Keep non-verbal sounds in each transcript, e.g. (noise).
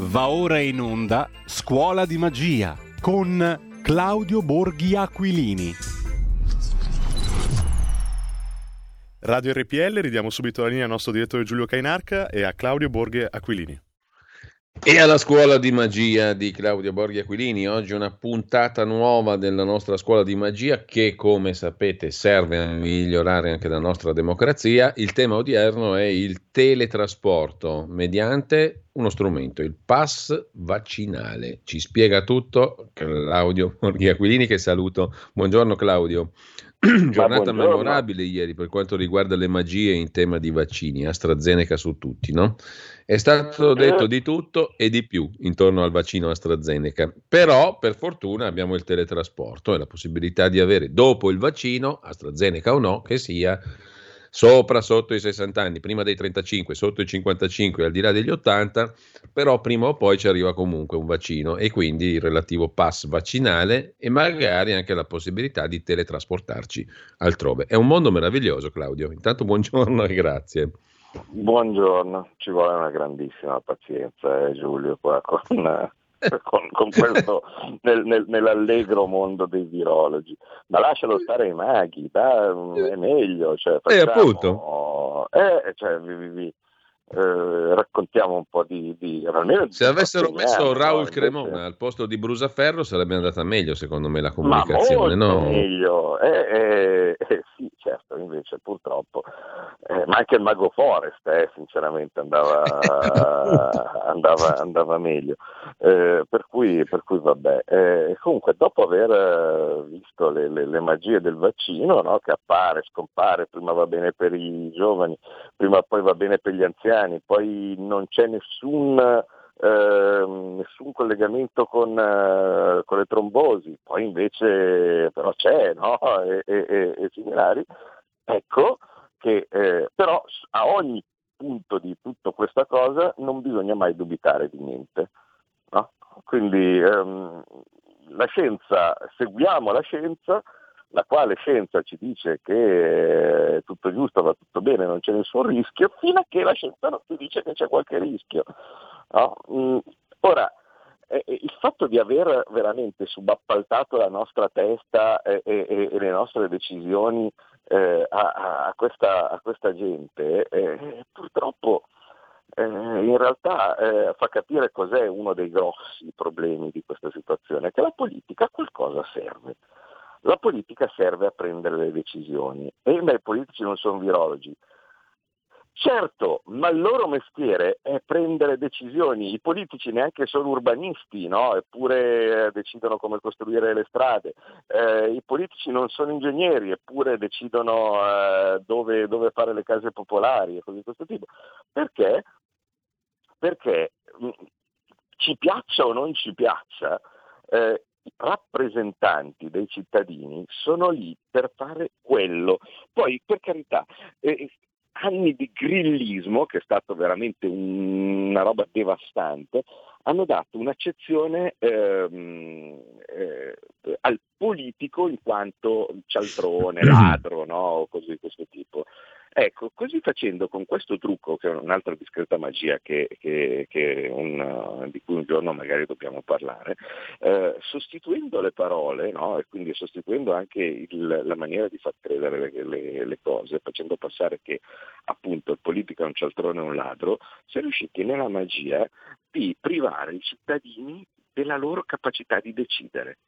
Va ora in onda Scuola di Magia con Claudio Borghi Aquilini. Radio RPL, ridiamo subito la linea al nostro direttore Giulio Cainarca e a Claudio Borghi Aquilini. E alla scuola di magia di Claudio Borghi Aquilini, oggi una puntata nuova della nostra scuola di magia che come sapete serve a migliorare anche la nostra democrazia. Il tema odierno è il teletrasporto mediante uno strumento, il pass vaccinale. Ci spiega tutto Claudio Borghi Aquilini che saluto. Buongiorno Claudio. (clears throat) Giornata memorabile ieri per quanto riguarda le magie in tema di vaccini, AstraZeneca su tutti, no? È stato detto di tutto e di più intorno al vaccino AstraZeneca, però per fortuna abbiamo il teletrasporto e la possibilità di avere dopo il vaccino, AstraZeneca o no, che sia sopra, sotto i 60 anni, prima dei 35, sotto i 55, al di là degli 80, però prima o poi ci arriva comunque un vaccino e quindi il relativo pass vaccinale e magari anche la possibilità di teletrasportarci altrove. È un mondo meraviglioso, Claudio. Intanto buongiorno e grazie. Buongiorno, ci vuole una grandissima pazienza, eh, Giulio, qua con, (laughs) con, con questo nel, nel, nell'allegro mondo dei virologi. Ma lascialo stare ai maghi, da, è meglio. Cioè, facciamo, eh, appunto. Eh, cioè, vi, vi, vi, eh, raccontiamo un po' di... di Se avessero messo Raul no, Cremona al posto di Brusaferro sarebbe andata meglio secondo me la comunicazione, ma no? meglio, eh, eh, eh, sì certo, invece purtroppo, eh, ma anche il Mago Forest eh, sinceramente andava, (laughs) andava, andava meglio, eh, per cui, per, cui, vabbè. comunque dopo aver visto le, le, le magie del vaccino, no, che appare, scompare, prima va bene per i giovani, prima poi va bene per gli anziani, poi non c'è nessun... Eh, nessun collegamento con, eh, con, le trombosi, poi invece però c'è, no? e, e, e, similari, ecco che eh, però a ogni punto di tutta questa cosa non bisogna mai dubitare di niente. No? Quindi ehm, la scienza, seguiamo la scienza, la quale scienza ci dice che è tutto giusto, va tutto bene, non c'è nessun rischio, fino a che la scienza non ti dice che c'è qualche rischio. No? Mm, ora, eh, eh, il fatto di aver veramente subappaltato la nostra testa e, e, e le nostre decisioni eh, a, a, questa, a, questa, gente, eh, purtroppo eh, in realtà eh, fa capire cos'è uno dei grossi problemi di questa situazione, che la politica a qualcosa serve. La politica serve a prendere le decisioni e i politici non sono virologi, Certo, ma il loro mestiere è prendere decisioni, i politici neanche sono urbanisti, no? eppure eh, decidono come costruire le strade, eh, i politici non sono ingegneri, eppure decidono eh, dove, dove, fare le case popolari e cose di questo tipo. Perché? Perché mm, ci piaccia o non ci piaccia, eh, rappresentanti dei cittadini sono lì per fare quello. Poi, per carità, eh, anni di grillismo, che è stato veramente un, una roba devastante, hanno dato un'accezione ehm, eh, al politico in quanto cialtrone, (clears throat) ladro, no? cose di questo tipo. Ecco, così facendo con questo trucco, che è un'altra discreta magia che, che, che un, di cui un giorno magari dobbiamo parlare, eh, sostituendo le parole no? e quindi sostituendo anche il, la maniera di far credere le, le, le, cose, facendo passare che appunto il politico è un cialtrone e un ladro, si è riusciti nella magia di privare i cittadini della loro capacità di decidere.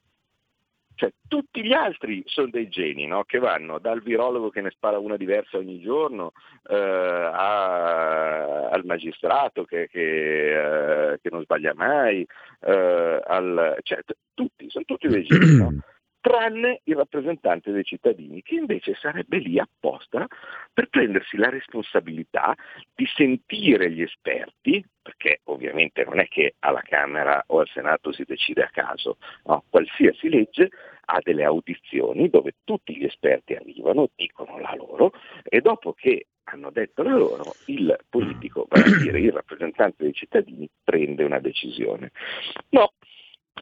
Cioè, tutti gli altri sono dei geni no? che vanno dal virologo che ne spara una diversa ogni giorno eh, a, al magistrato che, che, eh, che, non sbaglia mai, eh, al, cioè, tutti, sono tutti dei geni. No? Tranne il rappresentante dei cittadini, che invece sarebbe lì apposta per prendersi la responsabilità di sentire gli esperti, perché ovviamente non è che alla Camera o al Senato si decide a caso, no? qualsiasi legge ha delle audizioni dove tutti gli esperti arrivano, dicono la loro e dopo che hanno detto la loro, il politico, vale a dire il rappresentante dei cittadini, prende una decisione. No,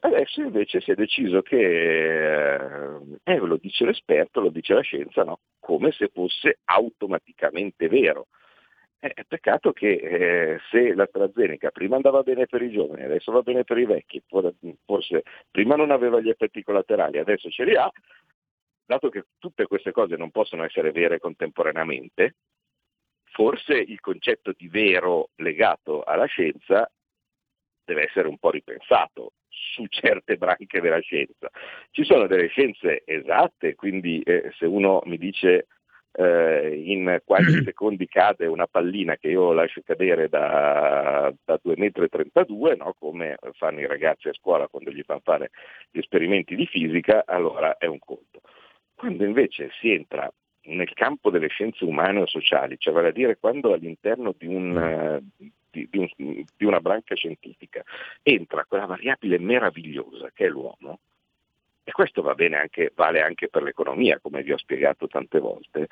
Adesso invece si è deciso che eh, eh, lo dice l'esperto, lo dice la scienza, no? come se fosse automaticamente vero. Eh, è peccato che eh, se l'AstraZeneca prima andava bene per i giovani, adesso va bene per i vecchi, forse prima non aveva gli effetti collaterali, adesso ce li ha, dato che tutte queste cose non possono essere vere contemporaneamente, forse il concetto di vero legato alla scienza deve essere un po' ripensato su certe branche della scienza. Ci sono delle scienze esatte, quindi eh, se uno mi dice eh, in qualche (clears throat) secondi cade una pallina che io lascio cadere da, da 2,32 m, no? come fanno i ragazzi a scuola quando gli fanno fare gli esperimenti di fisica, allora è un conto. Quando invece si entra nel campo delle scienze umane o sociali, cioè vale a dire quando all'interno di, un, di, di, un, di una branca scientifica entra quella variabile meravigliosa che è l'uomo, e questo va anche, vale anche per l'economia, come vi ho spiegato tante volte,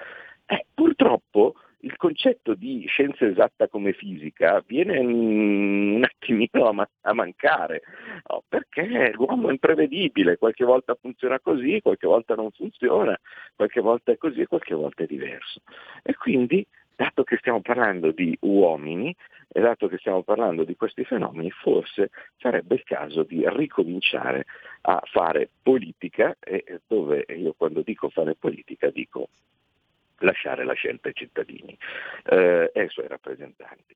eh, purtroppo il concetto di scienza esatta come fisica viene un attimino a, ma- a mancare, no? perché l'uomo è imprevedibile, qualche volta funziona così, qualche volta non funziona, qualche volta è così, qualche volta è diverso. E quindi, dato che stiamo parlando di uomini, e dato che stiamo parlando di questi fenomeni, forse sarebbe il caso di ricominciare a fare politica, e dove io quando dico fare politica dico lasciare la scelta ai cittadini eh, e ai suoi rappresentanti.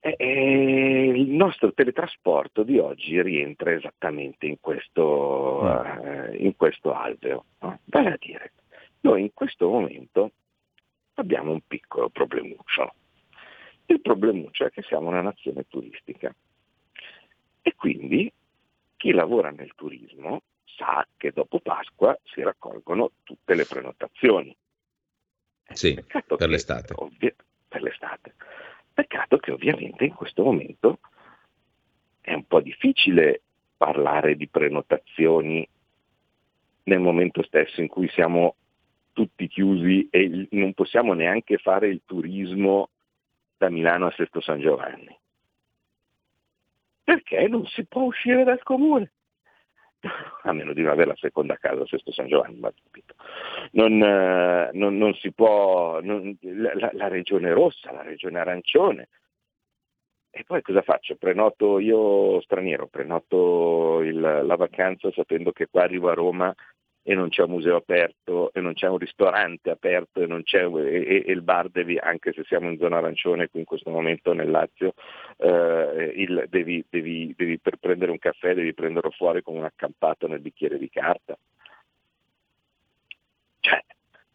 E, e il nostro teletrasporto di oggi rientra esattamente in questo, mm. eh, in questo alveo. No? Vale a dire, noi in questo momento abbiamo un piccolo problemuccio. Il problemuccio è che siamo una nazione turistica e quindi chi lavora nel turismo sa che dopo Pasqua si raccolgono tutte le prenotazioni. Sì, Peccato per l'estate. Ovvi- per l'estate. Peccato che ovviamente in questo momento è un po' difficile parlare di prenotazioni nel momento stesso in cui siamo tutti chiusi e non possiamo neanche fare il turismo da Milano a Sesto San Giovanni. Perché non si può uscire dal comune (laughs) a meno di non avere la seconda casa a Sesto San Giovanni, ma capito. Non, eh, non, non si può, non, la, la, regione rossa, la regione arancione. E poi cosa faccio? Prenoto io straniero, prenoto il, la vacanza sapendo che qua arrivo a Roma e non c'è un museo aperto e non c'è un ristorante aperto e, e, e il bar devi, anche se siamo in zona arancione qui in questo momento nel Lazio, eh, il, devi, devi, devi, per prendere un caffè devi prenderlo fuori con un accampato nel bicchiere di carta. Cioè,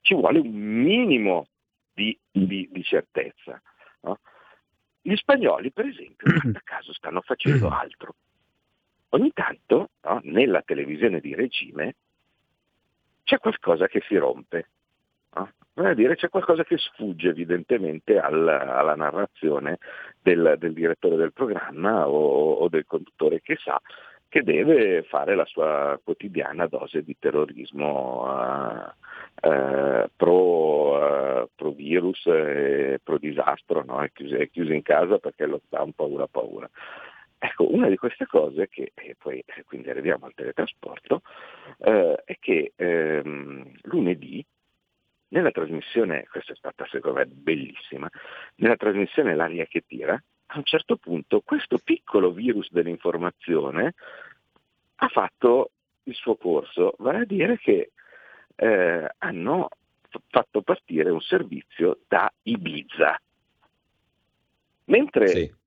ci vuole un minimo di, di, di certezza. No? Gli spagnoli, per esempio, a (clears throat) caso stanno facendo altro. Ogni tanto no, nella televisione di regime c'è qualcosa che si rompe. No? Vuol dire c'è qualcosa che sfugge evidentemente al, alla narrazione del, del, direttore del programma o, o, del conduttore che sa che deve fare la sua quotidiana dose di terrorismo uh, uh, pro, uh, pro, virus e pro disastro, no? è, chiuso, è chiuso in casa perché lo un paura paura. Ecco, una di queste cose, che, e poi eh, quindi arriviamo al teletrasporto, eh, è che ehm, lunedì, nella trasmissione, questa è stata secondo me bellissima, nella trasmissione L'aria che tira, a un certo punto questo piccolo virus dell'informazione ha fatto il suo corso, vale a dire che eh, hanno fatto partire un servizio da Ibiza. Mentre sì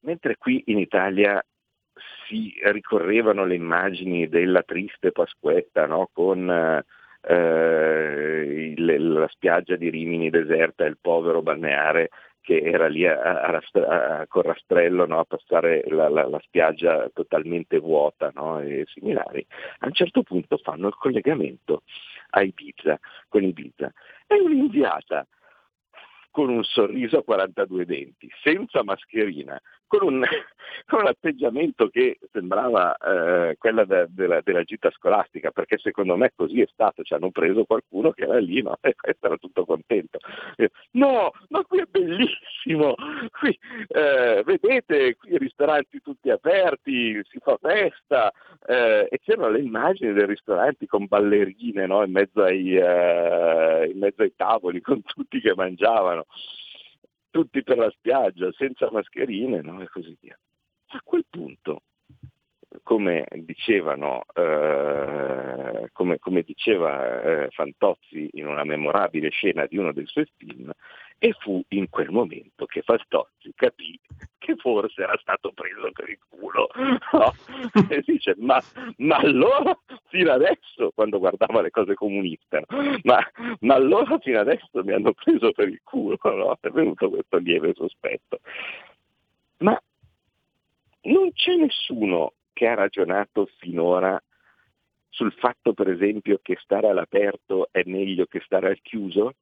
mentre qui in Italia si ricorrevano le immagini della triste Pasquetta no? con eh, il, la spiaggia di Rimini deserta e il povero balneare che era lì a, a, a, con rastrello no? a passare la, la, la, spiaggia totalmente vuota no? e similari, a un certo punto fanno il collegamento a Ibiza, con Ibiza. È un'inviata con un sorriso a 42 denti, senza mascherina, con un, (laughs) con un atteggiamento che sembrava eh, quella de, de la, della gita scolastica, perché secondo me così è stato, ci hanno preso qualcuno che era lì no? (laughs) e era tutto contento. No, ma qui è bellissimo, qui eh, vedete qui i ristoranti tutti aperti, si fa festa eh, e c'erano le immagini dei ristoranti con ballerine no? in, mezzo ai, eh, in mezzo ai tavoli, (laughs) con tutti che mangiavano. Tutti per la spiaggia, senza mascherine no? e così via. A quel punto, come dicevano, eh, come, come diceva eh, Fantozzi in una memorabile scena di uno dei suoi film, e fu in quel momento che Fantozzi capì che forse era stato preso per il culo. No? (laughs) E dice, ma, ma, allora fino adesso, quando guardava le cose comuniste, no? ma, ma, allora fino adesso mi hanno preso per il culo, no? è venuto questo lieve sospetto. Ma non c'è nessuno che ha ragionato finora sul fatto, per esempio, che stare all'aperto è meglio che stare al chiuso?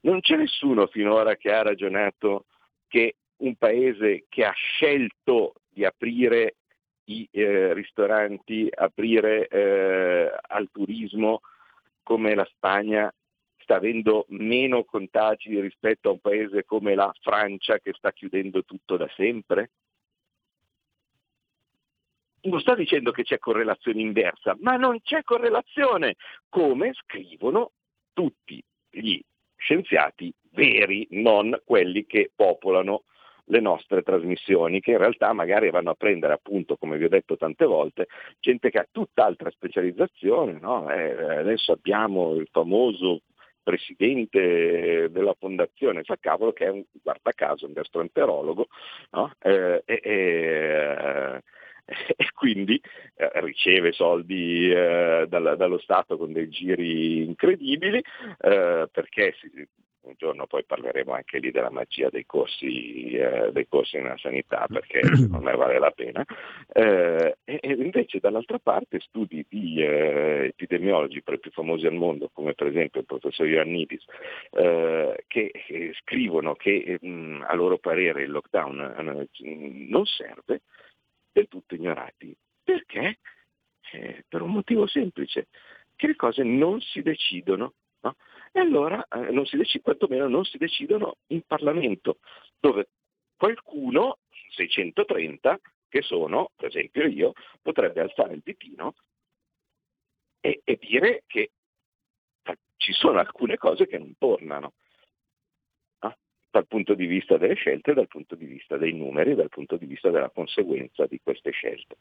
Non c'è nessuno finora che ha ragionato che un paese che ha scelto di aprire i eh, ristoranti, aprire eh, al turismo come la Spagna sta avendo meno contagi rispetto a un paese come la Francia che sta chiudendo tutto da sempre? Non sto dicendo che c'è correlazione inversa, ma non c'è correlazione, come scrivono tutti gli scienziati veri, non quelli che popolano le nostre trasmissioni, che in realtà magari vanno a prendere appunto, come vi ho detto tante volte, gente che ha tutt'altra specializzazione. No? Eh, adesso abbiamo il famoso presidente della fondazione Fa Cavolo che è un guarda caso un gastroenterologo no? eh, eh, eh (laughs) e quindi eh, riceve soldi eh, dal, dallo Stato con dei giri incredibili eh, perché si, un giorno poi parleremo anche lì della magia dei corsi, eh, dei corsi nella sanità perché (clears throat) non ne vale la pena. Eh, e, e, invece dall'altra parte studi di eh, epidemiologi per i più famosi al mondo come per esempio il professor Ioannidis che, che, scrivono che mh, a loro parere il lockdown non serve del tutto ignorati. Perché? Eh, per un motivo semplice, che le cose non si decidono. No? E allora eh, non si decid- quantomeno non si decidono in Parlamento, dove qualcuno, 630, che sono, per esempio io, potrebbe alzare il ditino e, e dire che eh, ci sono alcune cose che non tornano dal punto di vista delle scelte, dal punto di vista dei numeri, dal punto di vista della conseguenza di queste scelte.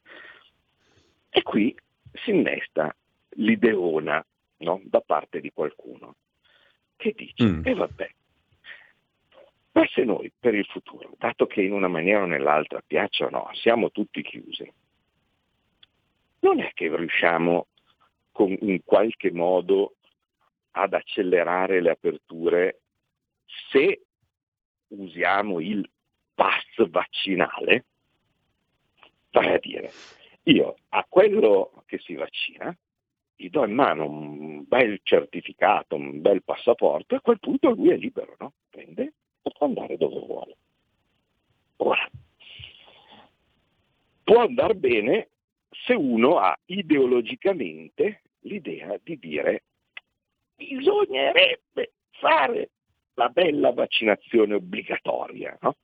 E qui si innesta l'ideona no? da parte di qualcuno che dice, mm. e eh vabbè, ma se noi per il futuro, dato che in una maniera o nell'altra, piaccia o no, siamo tutti chiusi, non è che riusciamo con, in qualche modo ad accelerare le aperture se usiamo il pass vaccinale, vale a dire, io a quello che si vaccina gli do in mano un bel certificato, un bel passaporto e a quel punto lui è libero, no? Prende può andare dove vuole. Ora, può andare bene se uno ha ideologicamente l'idea di dire bisognerebbe fare la bella vaccinazione obbligatoria. No?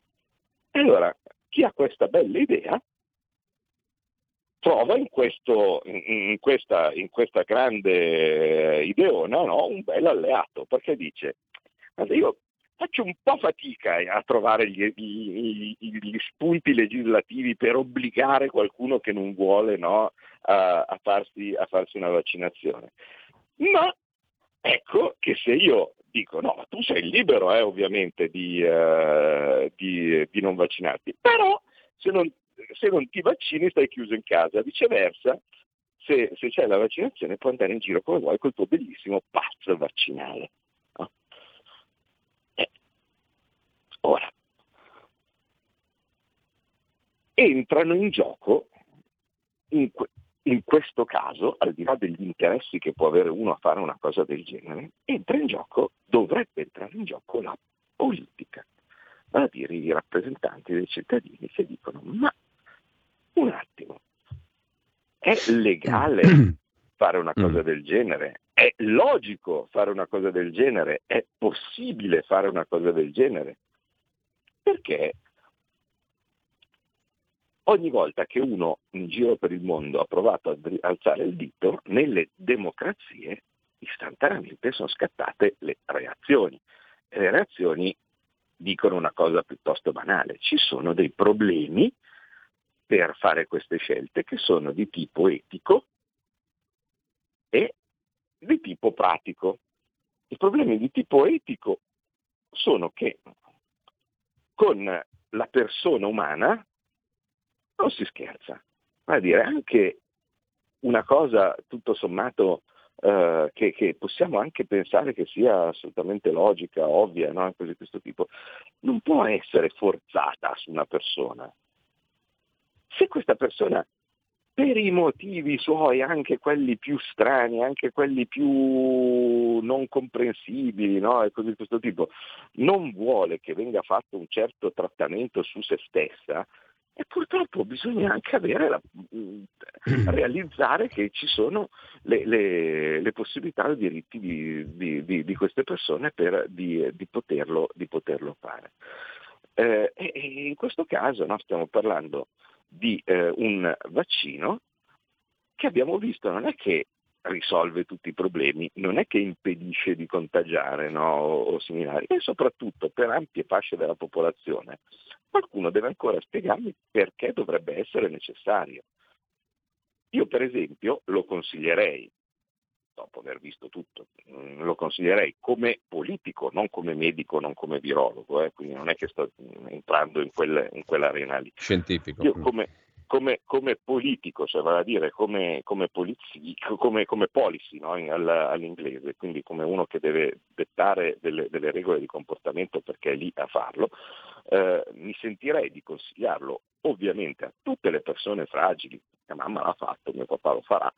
Allora chi ha questa bella idea trova in, questo, in, questa, in questa, grande ideona no? un bel alleato, perché dice, io faccio un po' fatica a trovare gli, gli, gli, spunti legislativi per obbligare qualcuno che non vuole no, a, a, farsi, a farsi una vaccinazione. Ma ecco che se io dico no, tu sei libero eh, ovviamente di, uh, di, di, non vaccinarti, però se non, se non, ti vaccini stai chiuso in casa, viceversa se, se, c'è la vaccinazione puoi andare in giro come vuoi col tuo bellissimo pass vaccinale. No? Eh. Ora, entrano in gioco in, que- in questo caso, al di là degli interessi che può avere uno a fare una cosa del genere, entra in gioco, dovrebbe entrare in gioco la politica, vale a dire i rappresentanti dei cittadini che dicono ma un attimo, è legale (clears throat) fare una cosa mm. del genere? È logico fare una cosa del genere? È possibile fare una cosa del genere? Perché ogni volta che uno in giro per il mondo ha provato ad alzare il dito, nelle democrazie istantaneamente sono scattate le reazioni. Le reazioni dicono una cosa piuttosto banale, ci sono dei problemi per fare queste scelte che sono di tipo etico e di tipo pratico. I problemi di tipo etico sono che con la persona umana non si scherza, va a dire anche una cosa tutto sommato eh, che, che, possiamo anche pensare che sia assolutamente logica, ovvia, no? cose di questo tipo, non può essere forzata su una persona. Se questa persona per i motivi suoi, anche quelli più strani, anche quelli più non comprensibili, no? e così di questo tipo, non vuole che venga fatto un certo trattamento su se stessa, e purtroppo bisogna anche avere la, mm, realizzare che ci sono le, le, le possibilità e i diritti di, di, di, di, queste persone per, di, poterlo, poterlo, fare. Eh, in questo caso no, stiamo parlando di eh, un vaccino che abbiamo visto non è che risolve tutti i problemi, non è che impedisce di contagiare no, o, o similari, e soprattutto per ampie fasce della popolazione qualcuno deve ancora spiegarmi perché dovrebbe essere necessario. Io per esempio lo consiglierei, dopo aver visto tutto, mm, lo consiglierei come politico, non come medico, non come virologo, eh, quindi non è che sto entrando in, quel, in quell'arena lì. Scientifico. Io come, come, come politico, cioè vale a dire come, come, polizi, come, come policy no? all'inglese, quindi come uno che deve dettare delle, delle, regole di comportamento perché è lì a farlo, eh, mi sentirei di consigliarlo ovviamente a tutte le persone fragili, mia mamma l'ha fatto, mio papà lo farà,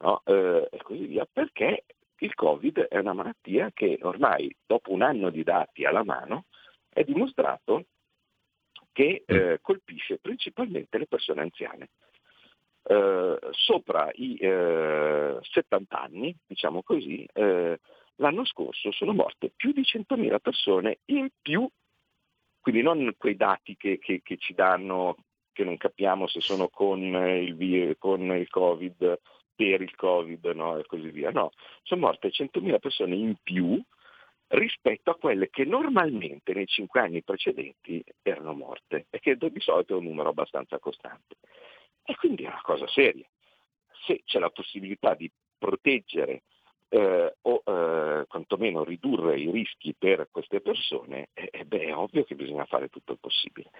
no? eh, e così via, perché il Covid è una malattia che ormai dopo un anno di dati alla mano è dimostrato che eh, colpisce principalmente le persone anziane. Eh, sopra i eh, 70 anni, diciamo così, eh, l'anno scorso sono morte più di 100.000 persone in più, quindi non quei dati che, che, che ci danno, che non capiamo se sono con il, con il Covid, per il Covid no, e così via, no, sono morte 100.000 persone in più rispetto a quelle che normalmente nei cinque anni precedenti erano morte e che di solito è un numero abbastanza costante. E quindi è una cosa seria. Se c'è la possibilità di proteggere eh, o eh, quantomeno ridurre i rischi per queste persone, eh, beh, è ovvio che bisogna fare tutto il possibile.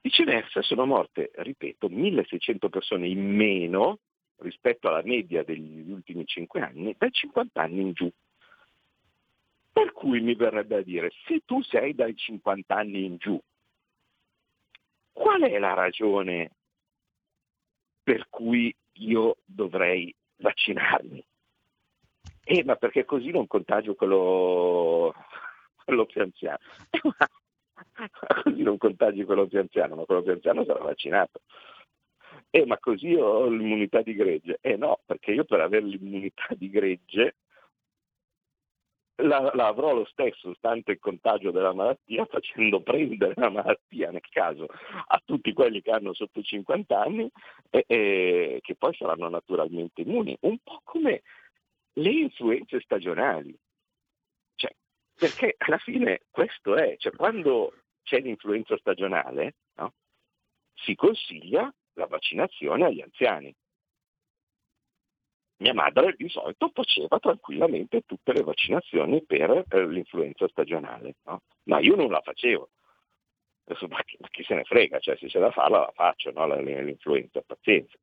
Viceversa sono morte, ripeto, 1600 persone in meno rispetto alla media degli ultimi cinque anni, dai 50 anni in giù. Per cui mi verrebbe a dire, se tu sei dai 50 anni in giù, qual è la ragione per cui io dovrei vaccinarmi? Eh, ma perché così non contagio quello, quello più anziano. (laughs) così non contagi quello più anziano, ma quello più anziano sarà vaccinato. Eh, ma così ho l'immunità di gregge. Eh no, perché io per avere l'immunità di gregge la, la, avrò lo stesso, stante il contagio della malattia, (laughs) facendo prendere la malattia nel caso a tutti quelli che hanno sotto 50 anni e, e che poi saranno naturalmente immuni, un po' come le influenze stagionali. Cioè, perché alla fine questo è, cioè, quando c'è l'influenza stagionale no, si consiglia la vaccinazione agli anziani mia madre di solito faceva tranquillamente tutte le vaccinazioni per, per l'influenza stagionale, no? ma io non la facevo. Adesso, ma, chi, ma chi se ne frega, cioè, se c'è da farla la faccio, no? l'influenza, pazienza.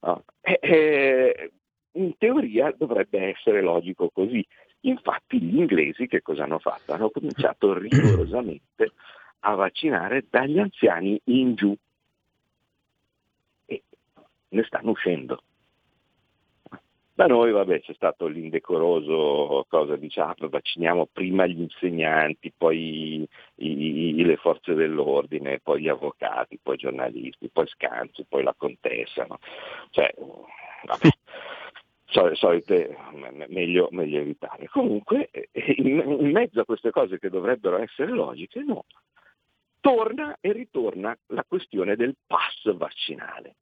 No? E, e, in teoria dovrebbe essere logico così. Infatti gli inglesi che cosa hanno fatto? Hanno cominciato (coughs) rigorosamente a vaccinare dagli anziani in giù e ne stanno uscendo. Da noi vabbè, c'è stato l'indecoroso cosa diciamo, vacciniamo prima gli insegnanti, poi i, i, le forze dell'ordine, poi gli avvocati, poi i giornalisti, poi Scanzi, poi la contessa. No? Cioè, vabbè, (laughs) solite, meglio, meglio, evitare. Comunque, in, in mezzo a queste cose che dovrebbero essere logiche, no, torna e ritorna la questione del pass vaccinale.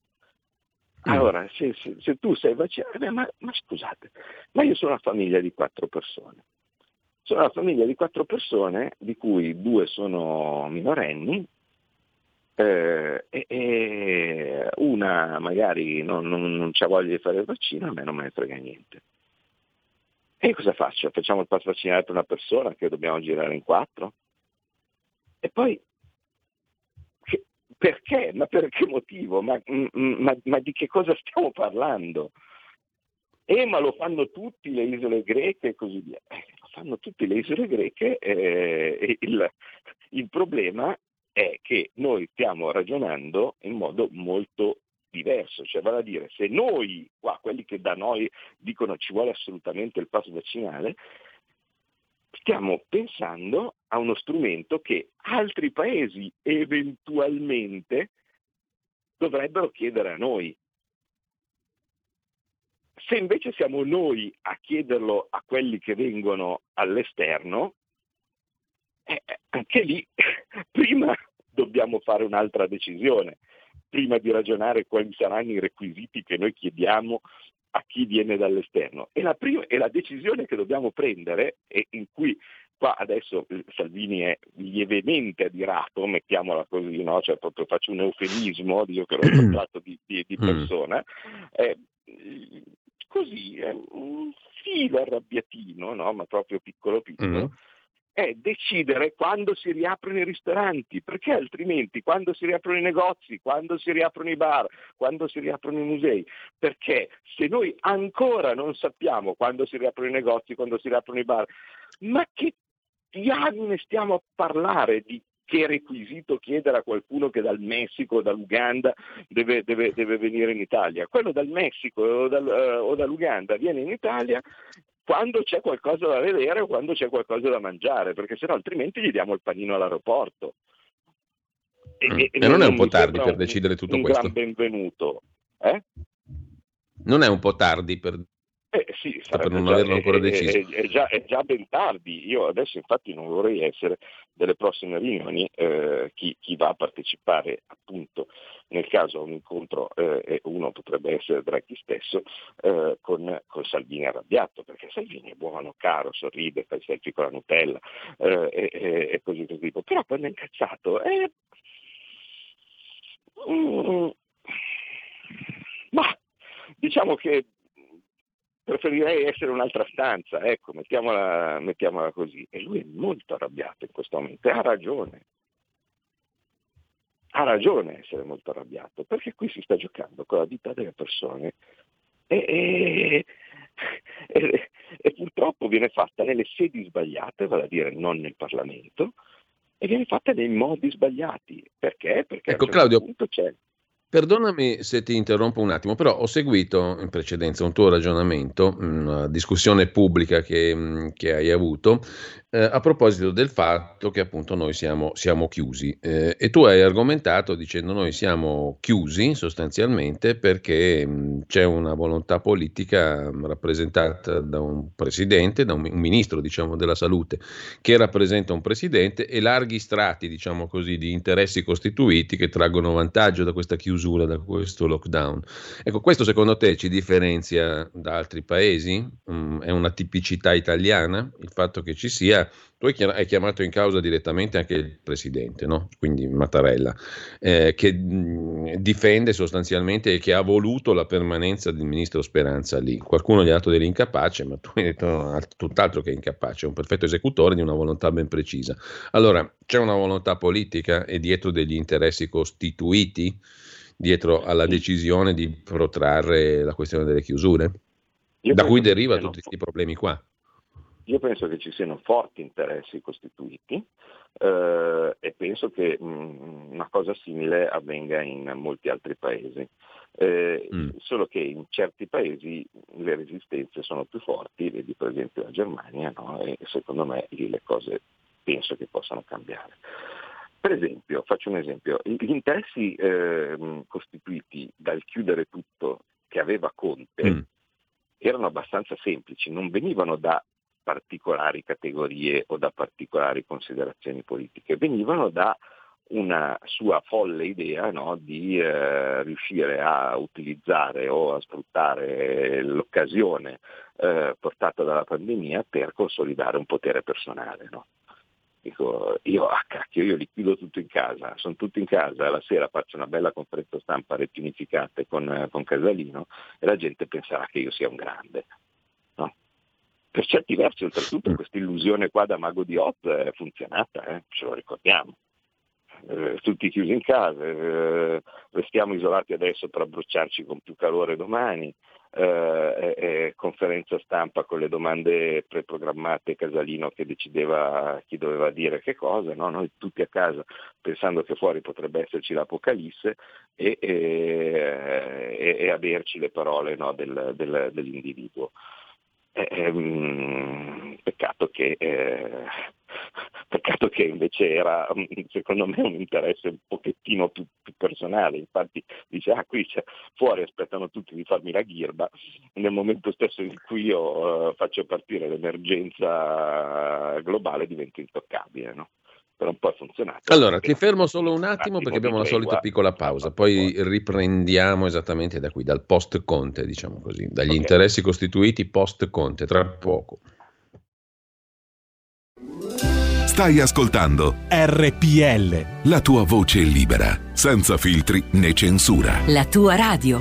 Mm. Allora, se, se, se tu sei vaccinato, ma, ma, scusate, ma io sono una famiglia di quattro persone. Sono una famiglia di quattro persone, di cui due sono minorenni, eh, e, e, una magari non, non, non c'ha voglia di fare il vaccino, a me non me ne frega niente. E cosa faccio? Facciamo il pass vaccinale per una persona che dobbiamo girare in quattro? E poi perché? Ma per che motivo? Ma, ma, ma, di che cosa stiamo parlando? Eh, ma lo fanno tutti le isole greche e così via. Eh, lo fanno tutte le isole greche eh, il, il problema è che noi stiamo ragionando in modo molto diverso, cioè vale a dire se noi, qua, quelli che da noi dicono ci vuole assolutamente il pass vaccinale, stiamo pensando a uno strumento che altri paesi eventualmente dovrebbero chiedere a noi. Se invece siamo noi a chiederlo a quelli che vengono all'esterno, eh, anche lì (laughs) prima dobbiamo fare un'altra decisione, prima di ragionare quali saranno i requisiti che noi chiediamo a chi viene dall'esterno. E la, prima, e la decisione che dobbiamo prendere, e in cui qua adesso Salvini è lievemente adirato, mettiamola così, no? cioè proprio faccio un eufemismo, io che l'ho (clears throat) incontrato di, di, di, mm. persona, è, così è un filo arrabbiatino, no? ma proprio piccolo piccolo, mm è decidere quando si riaprono i ristoranti, perché altrimenti quando si riaprono i negozi, quando si riaprono i bar, quando si riaprono i musei, perché se noi ancora non sappiamo quando si riaprono i negozi, quando si riaprono i bar, ma che diamine stiamo a parlare di che requisito chiedere a qualcuno che dal Messico o dall'Uganda deve, deve, deve, venire in Italia. Quello dal Messico o, dal, uh, o dall'Uganda viene in Italia quando c'è qualcosa da vedere o quando c'è qualcosa da mangiare, perché sennò altrimenti gli diamo il panino all'aeroporto. E, mm. e, e non è un po' tardi per decidere tutto un questo? Un benvenuto. Eh? Non è un po' tardi per eh, sì, per non già, averlo ancora deciso. È, è, già, è, già, ben tardi. Io adesso infatti non vorrei essere delle prossime riunioni eh, chi, chi, va a partecipare appunto nel caso un incontro eh, uno potrebbe essere Draghi stesso eh, con, con, Salvini arrabbiato perché Salvini è buono, caro, sorride, fa i selfie con la Nutella eh, e, e, così così. Però quando è incazzato è... Mm, ma diciamo che preferirei essere un'altra stanza, ecco, mettiamola, mettiamola così. E lui è molto arrabbiato in questo momento e ha ragione. Ha ragione a essere molto arrabbiato, perché qui si sta giocando con la vita delle persone e, e, e, e purtroppo viene fatta nelle sedi sbagliate, vale a dire non nel Parlamento, e viene fatta nei modi sbagliati. Perché? Perché ecco, a un certo Claudio, punto c'è Perdonami se ti interrompo un attimo, però ho seguito in precedenza un tuo ragionamento, una discussione pubblica che, che hai avuto, eh, a proposito del fatto che appunto noi siamo, siamo chiusi. Eh, e tu hai argomentato dicendo noi siamo chiusi sostanzialmente perché mh, c'è una volontà politica rappresentata da un presidente, da un, un, ministro diciamo della salute, che rappresenta un presidente e larghi strati diciamo così di interessi costituiti che traggono vantaggio da questa chiusura, da questo lockdown. Ecco, questo secondo te ci differenzia da altri paesi? Mm, è una tipicità italiana il fatto che ci sia tu hai chiamato in causa direttamente anche il presidente, no? quindi Mattarella, eh, che mh, difende sostanzialmente e che ha voluto la permanenza del ministro Speranza lì. Qualcuno gli ha dato dell'incapace, ma tu hai detto no, tutt'altro che incapace, è un perfetto esecutore di una volontà ben precisa. Allora, c'è una volontà politica e dietro degli interessi costituiti, dietro alla decisione di protrarre la questione delle chiusure, Io da cui derivano tutti questi problemi qua. Io penso che ci siano forti interessi costituiti eh, e penso che mh, mm, una cosa simile avvenga in molti altri paesi. Eh, mm. Solo che in certi paesi le resistenze sono più forti, vedi per esempio la Germania, no? e secondo me lì le cose penso che possano cambiare. Per esempio, faccio un esempio, gli interessi eh, costituiti dal chiudere tutto che aveva Conte mm. erano abbastanza semplici, non venivano da particolari categorie o da particolari considerazioni politiche, venivano da una sua folle idea no, di eh, riuscire a utilizzare o a sfruttare l'occasione eh, portata dalla pandemia per consolidare un potere personale. No? Dico, io, ah, cacchio, io li chiudo tutto in casa, sono tutti in casa, la sera faccio una bella conferenza stampa retinificata con, con Casalino e la gente penserà che io sia un grande. No? Per certi versi, oltretutto, questa illusione qua da mago di Oz è funzionata, eh? ce lo ricordiamo eh, tutti chiusi in casa, eh, restiamo isolati adesso per abbracciarci con più calore domani, eh, eh, conferenza stampa con le domande preprogrammate, Casalino che decideva chi doveva dire che cosa, no? noi tutti a casa pensando che fuori potrebbe esserci l'apocalisse e, e, e averci le parole no, del, del, dell'individuo. Eh, ehm, peccato, che, eh, peccato che invece era secondo me un interesse un pochettino più, più personale, infatti dice ah qui fuori aspettano tutti di farmi la ghirba, nel momento stesso in cui io eh, faccio partire l'emergenza globale divento intoccabile. No? Però un po' è funzionato. Allora, ti fermo solo un attimo perché abbiamo la solita piccola pausa, poi riprendiamo esattamente da qui, dal post Conte, diciamo così, dagli okay. interessi costituiti post Conte, tra poco. Stai ascoltando RPL, la tua voce libera, senza filtri né censura. La tua radio.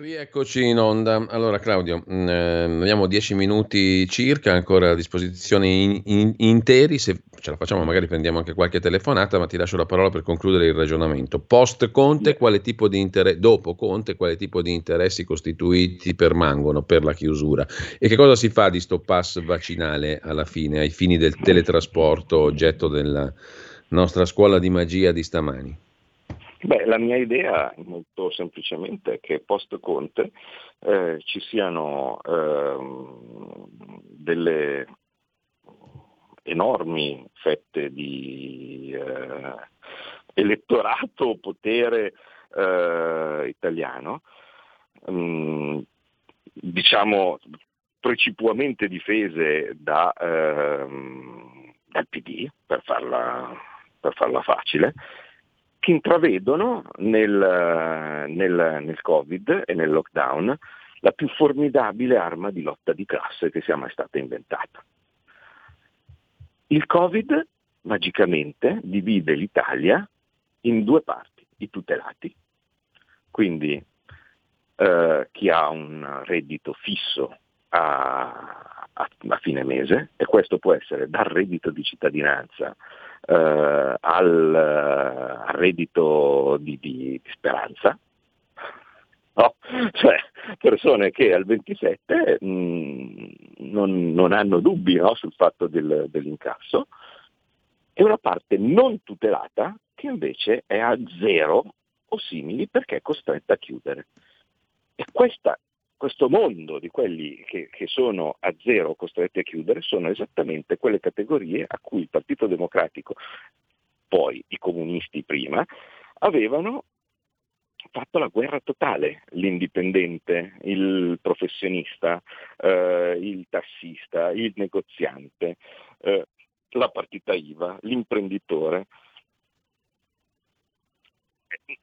Rieccoci in onda. Allora Claudio, mm, eh, abbiamo dieci minuti circa ancora a disposizione in, in, interi, se ce la facciamo magari prendiamo anche qualche telefonata, ma ti lascio la parola per concludere il ragionamento. Post Conte, quale tipo di interesse, dopo Conte, quale tipo di interessi costituiti permangono per la chiusura? E che cosa si fa di sto pass vaccinale alla fine, ai fini del teletrasporto, oggetto della nostra scuola di magia di stamani? Beh, la mia idea molto semplicemente è che post Conte eh, ci siano eh, delle enormi fette di eh, elettorato, potere eh, italiano, mh, mm, diciamo precipuamente difese da, ehm, dal PD, per farla, per farla facile, che intravedono nel, nel, nel Covid e nel lockdown la più formidabile arma di lotta di classe che sia mai stata inventata. Il Covid magicamente divide l'Italia in due parti, i tutelati, quindi eh, chi ha un reddito fisso a, a, a, fine mese, e questo può essere dal reddito di cittadinanza eh, al, al, reddito di, di, di speranza, no? (laughs) cioè persone che al 27 mh, mm, non, non, hanno dubbi no? sul fatto del, dell'incasso, e una parte non tutelata che invece è a zero o simili perché è costretta a chiudere. E questa questo mondo di quelli che, che, sono a zero costretti a chiudere sono esattamente quelle categorie a cui il Partito Democratico, poi i comunisti prima, avevano fatto la guerra totale, l'indipendente, il professionista, eh, il tassista, il negoziante, eh, la partita IVA, l'imprenditore.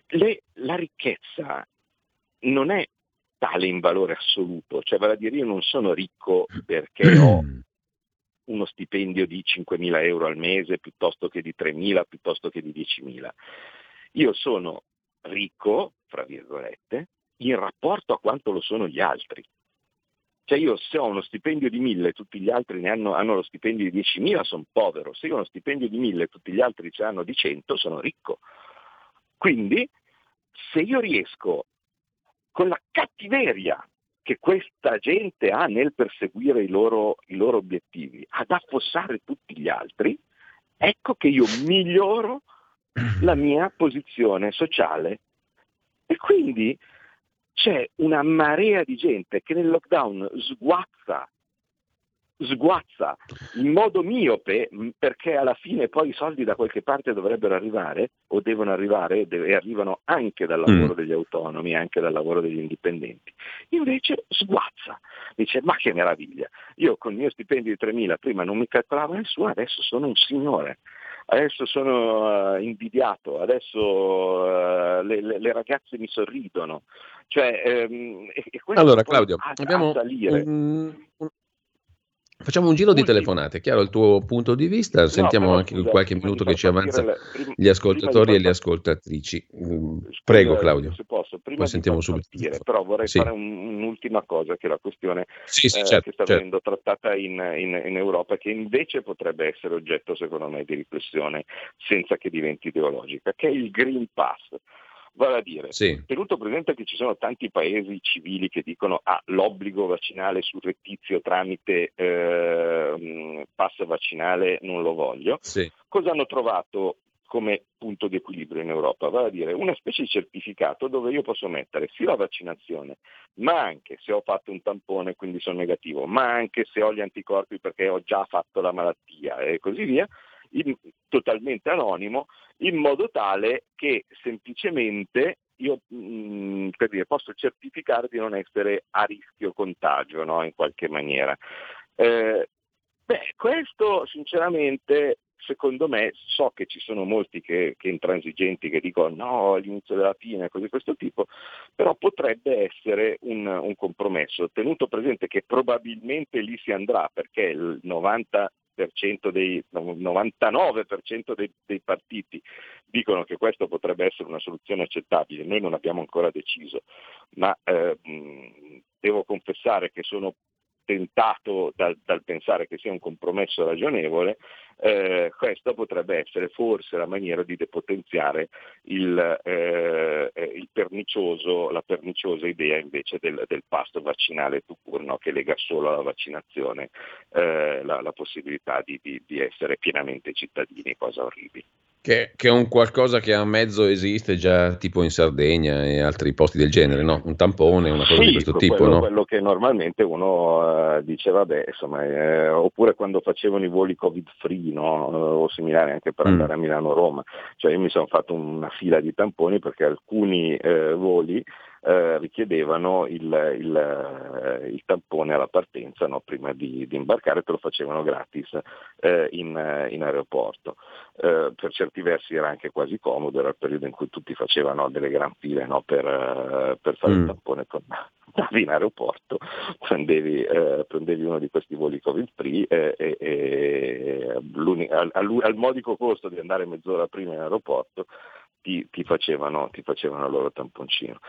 Le, la ricchezza non è tale in valore assoluto, cioè vale a dire io non sono ricco perché ho uno stipendio di 5.000 euro al mese piuttosto che di 3.000, piuttosto che di 10.000. Io sono ricco, fra virgolette, in rapporto a quanto lo sono gli altri. Cioè io se ho uno stipendio di 1000 e tutti gli altri ne hanno, hanno lo stipendio di 10.000 sono povero, se io ho uno stipendio di 1000 e tutti gli altri ce l'hanno di 100 sono ricco. Quindi se io riesco con la cattiveria che questa gente ha nel perseguire i loro, i loro obiettivi, ad affossare tutti gli altri, ecco che io miglioro la mia posizione sociale. E quindi c'è una marea di gente che nel lockdown sguazza, sguazza in modo miope, perché alla fine poi i soldi da qualche parte dovrebbero arrivare o devono arrivare e arrivano anche dal lavoro mm. degli autonomi, anche dal lavoro degli indipendenti. Invece sguazza, dice ma che meraviglia, io con il mio stipendio di 3.000 prima non mi calcolavo nessuno, adesso sono un signore adesso sono uh, invidiato, adesso uh, le, le, le, ragazze mi sorridono. Cioè, ehm, e, e allora Claudio, abbiamo un, un, Facciamo un giro di telefonate, chiaro il tuo punto di vista, sentiamo no, anche scusa, qualche minuto che ci avanza la, prima, gli ascoltatori e le ascoltatrici. Mm, scusa, Prego Claudio. Se posso, prima Poi sentiamo subito. Partire, però vorrei sì. fare un, un'ultima cosa che è la questione sì, sì, certo, eh, che sta certo. venendo trattata in, in, in Europa che invece potrebbe essere oggetto secondo me di riflessione senza che diventi ideologica, che è il Green Pass. Vale a dire, sì. tenuto presente che ci sono tanti paesi civili che dicono ah, l'obbligo vaccinale surrettizio tramite eh, pass vaccinale non lo voglio, sì. cosa hanno trovato come punto di equilibrio in Europa? Vale a dire una specie di certificato dove io posso mettere sia la vaccinazione, ma anche se ho fatto un tampone, quindi sono negativo, ma anche se ho gli anticorpi perché ho già fatto la malattia e così via, in, totalmente anonimo, in modo tale che semplicemente io mh, mm, per dire, posso certificare di non essere a rischio contagio no? in qualche maniera. Eh, beh, questo sinceramente secondo me so che ci sono molti che, che intransigenti che dicono no, all'inizio della fine, cose di questo tipo, però potrebbe essere un, un, compromesso, tenuto presente che probabilmente lì si andrà perché il 90 dei, 99% dei, dei, partiti dicono che questa potrebbe essere una soluzione accettabile, noi non abbiamo ancora deciso, ma eh, devo confessare che sono tentato dal, dal, pensare che sia un compromesso ragionevole, eh, questa potrebbe essere forse la maniera di depotenziare il, eh, il pernicioso, la perniciosa idea invece del, del pasto vaccinale Tucur, no? che lega solo alla vaccinazione eh, la, la, possibilità di, di, di essere pienamente cittadini, cosa orribile. Che, che, è un qualcosa che a mezzo esiste già tipo in Sardegna e altri posti del genere, no? Un tampone, una cosa sì, di questo tipo, quello, no? quello che normalmente uno uh, dice, vabbè, insomma, eh, oppure quando facevano i voli covid free, no? Uh, o similari anche per mm. andare a Milano-Roma, cioè io mi sono fatto una fila di tamponi perché alcuni eh, voli eh, richiedevano il, il, eh, il, tampone alla partenza no? prima di, di, imbarcare, te lo facevano gratis eh, in, in, aeroporto. Eh, per certi versi era anche quasi comodo, era il periodo in cui tutti facevano delle gran file no? per, eh, per, fare mm. il tampone con, andavi in aeroporto, (laughs) prendevi, eh, prendevi, uno di questi voli covid free e, e, e al, al, al, modico costo di andare mezz'ora prima in aeroporto ti, ti, facevano, ti facevano il loro tamponcino.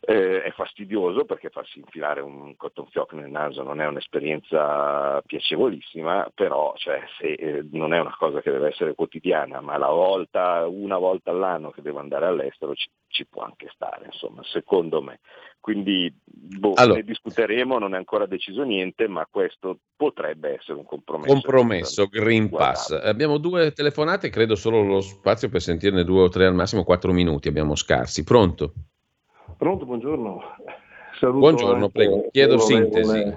Eh, è fastidioso perché farsi infilare un cotton fioc nel naso non è un'esperienza piacevolissima, però cioè, se, eh, non è una cosa che deve essere quotidiana, ma la volta, una volta all'anno che devo andare all'estero ci, ci può anche stare, insomma, secondo me. Quindi boh, allora, ne discuteremo, non è ancora deciso niente, ma questo potrebbe essere un compromesso. Compromesso, Green Pass. Abbiamo due telefonate, credo solo lo spazio per sentirne due o tre al massimo, quattro minuti, abbiamo scarsi. Pronto? Pronto, buongiorno. Saluto buongiorno, prego. Chiedo sintesi.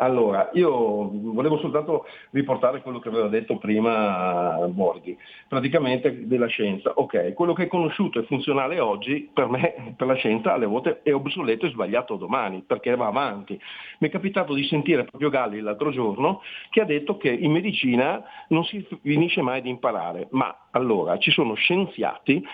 Allora, io volevo soltanto riportare quello che aveva detto prima Borghi, praticamente della scienza. Ok, quello che è conosciuto e funzionale oggi, per me, per la scienza, alle volte è obsoleto e sbagliato domani, perché va avanti. Mi è capitato di sentire proprio Galli l'altro giorno che ha detto che in medicina non si finisce mai di imparare, ma allora ci sono scienziati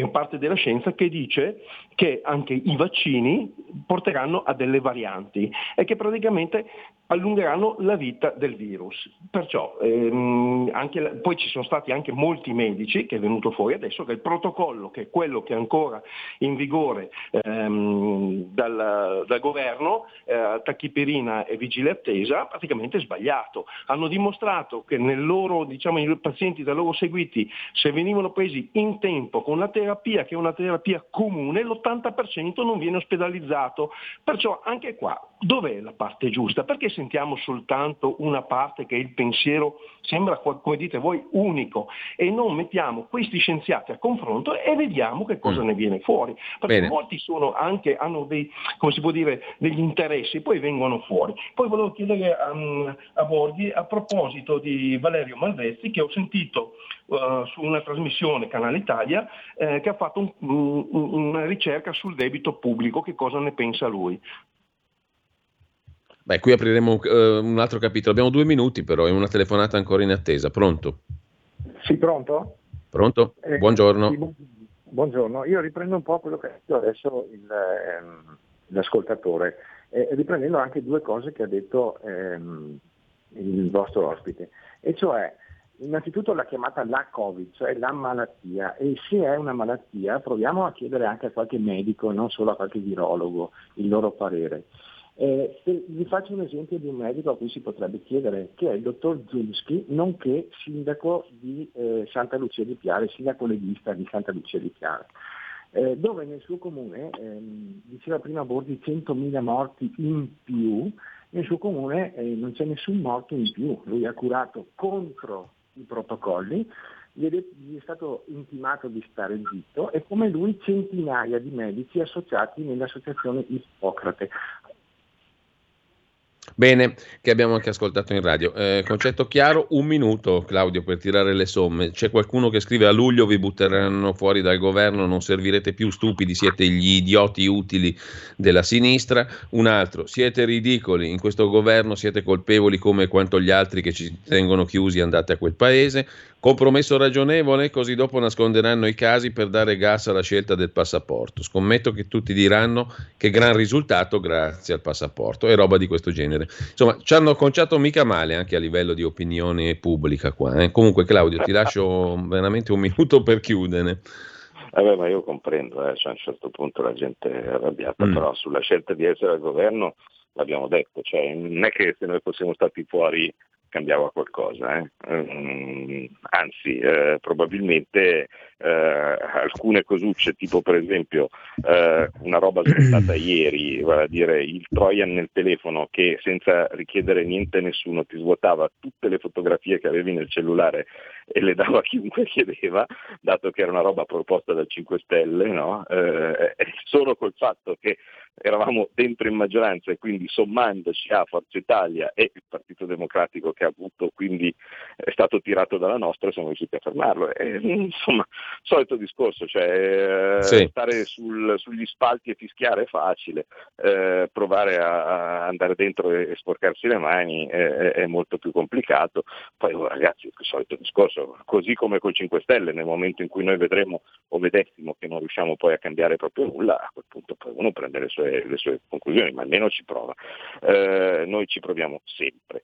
è parte della scienza che dice che anche i vaccini porteranno a delle varianti e che praticamente allungheranno la vita del virus. Perciò ehm, anche, poi ci sono stati anche molti medici che è venuto fuori adesso che il protocollo, che è quello che è ancora in vigore ehm, dal, dal, governo, eh, tachipirina e vigile attesa, praticamente è sbagliato. Hanno dimostrato che loro, diciamo, i pazienti da loro seguiti, se venivano presi in tempo con la terapia, che è una terapia comune, l'80% non viene ospedalizzato. Perciò anche qua, dov'è la parte giusta? Perché sentiamo soltanto una parte che è il pensiero, sembra, come dite voi, unico e non mettiamo questi scienziati a confronto e vediamo che cosa mm. ne viene fuori. Perché Bene. molti anche, hanno dei, dire, degli interessi, poi vengono fuori. Poi volevo chiedere a, a Borghi a proposito di Valerio Malvezzi che ho sentito uh, su una trasmissione Canale Italia eh, che ha fatto un, un, una ricerca sul debito pubblico, che cosa ne pensa lui. Beh, qui apriremo uh, un altro capitolo. Abbiamo due minuti, però, è una telefonata ancora in attesa. Pronto? Sì, pronto? Pronto? Eh, Buongiorno. Sì, buongiorno. Io riprendo un po' quello che ha detto adesso il, ehm, l'ascoltatore, eh, riprendendo anche due cose che ha detto ehm, il vostro ospite, e cioè innanzitutto l'ha chiamata la Covid, cioè la malattia, e se è una malattia proviamo a chiedere anche a qualche medico, non solo a qualche virologo, il loro parere. Eh, vi faccio un esempio di un medico a cui si potrebbe chiedere, che è il dottor Zunski, nonché sindaco di eh, Santa Lucia di Piave, sindaco leghista di Santa Lucia di Piave, eh, dove nel suo comune, ehm, diceva prima Bordi, 100.000 morti in più, nel suo comune eh, non c'è nessun morto in più, lui ha curato contro i protocolli, gli è, stato intimato di stare zitto e come lui centinaia di medici associati nell'associazione Ippocrate. Bene, che abbiamo anche ascoltato in radio. Eh, concetto chiaro, un minuto Claudio per tirare le somme. C'è qualcuno che scrive a luglio vi butteranno fuori dal governo, non servirete più stupidi, siete gli idioti utili della sinistra. Un altro, siete ridicoli, in questo governo siete colpevoli come quanto gli altri che ci tengono chiusi andate a quel paese. Compromesso ragionevole, così dopo nasconderanno i casi per dare gas alla scelta del passaporto. Scommetto che tutti diranno che gran risultato grazie al passaporto e roba di questo genere. Insomma, ci hanno conciato mica male anche a livello di opinione pubblica qua. Eh. Comunque Claudio, ti lascio veramente un minuto per chiudere. Eh ma io comprendo, eh, cioè a un certo punto la gente è arrabbiata, mm. però sulla scelta di essere al governo l'abbiamo detto, cioè, non è che se noi fossimo stati fuori cambiava qualcosa. Eh? Um, anzi, eh, probabilmente eh, alcune cosucce, tipo per esempio eh, una roba smontata (clears throat) ieri, vale a dire il Trojan nel telefono che senza richiedere niente a nessuno ti svuotava tutte le fotografie che avevi nel cellulare e le dava a chiunque (laughs) chiedeva, dato che era una roba proposta da 5 Stelle, no? Eh, solo col fatto che eravamo dentro in maggioranza e quindi sommandoci a Forza Italia e il Partito Democratico che ha avuto quindi è stato tirato dalla nostra siamo riusciti a fermarlo. E, insomma, solito discorso, cioè sì. stare sul, sugli spalti e fischiare è facile, eh, provare a, a, andare dentro e, e sporcarsi le mani è, è, molto più complicato. Poi oh, ragazzi, il solito discorso, così come col 5 Stelle, nel momento in cui noi vedremo o vedessimo che non riusciamo poi a cambiare proprio nulla, a quel punto poi uno prende le sue sue, le sue conclusioni, ma almeno ci prova. Eh, noi ci proviamo sempre.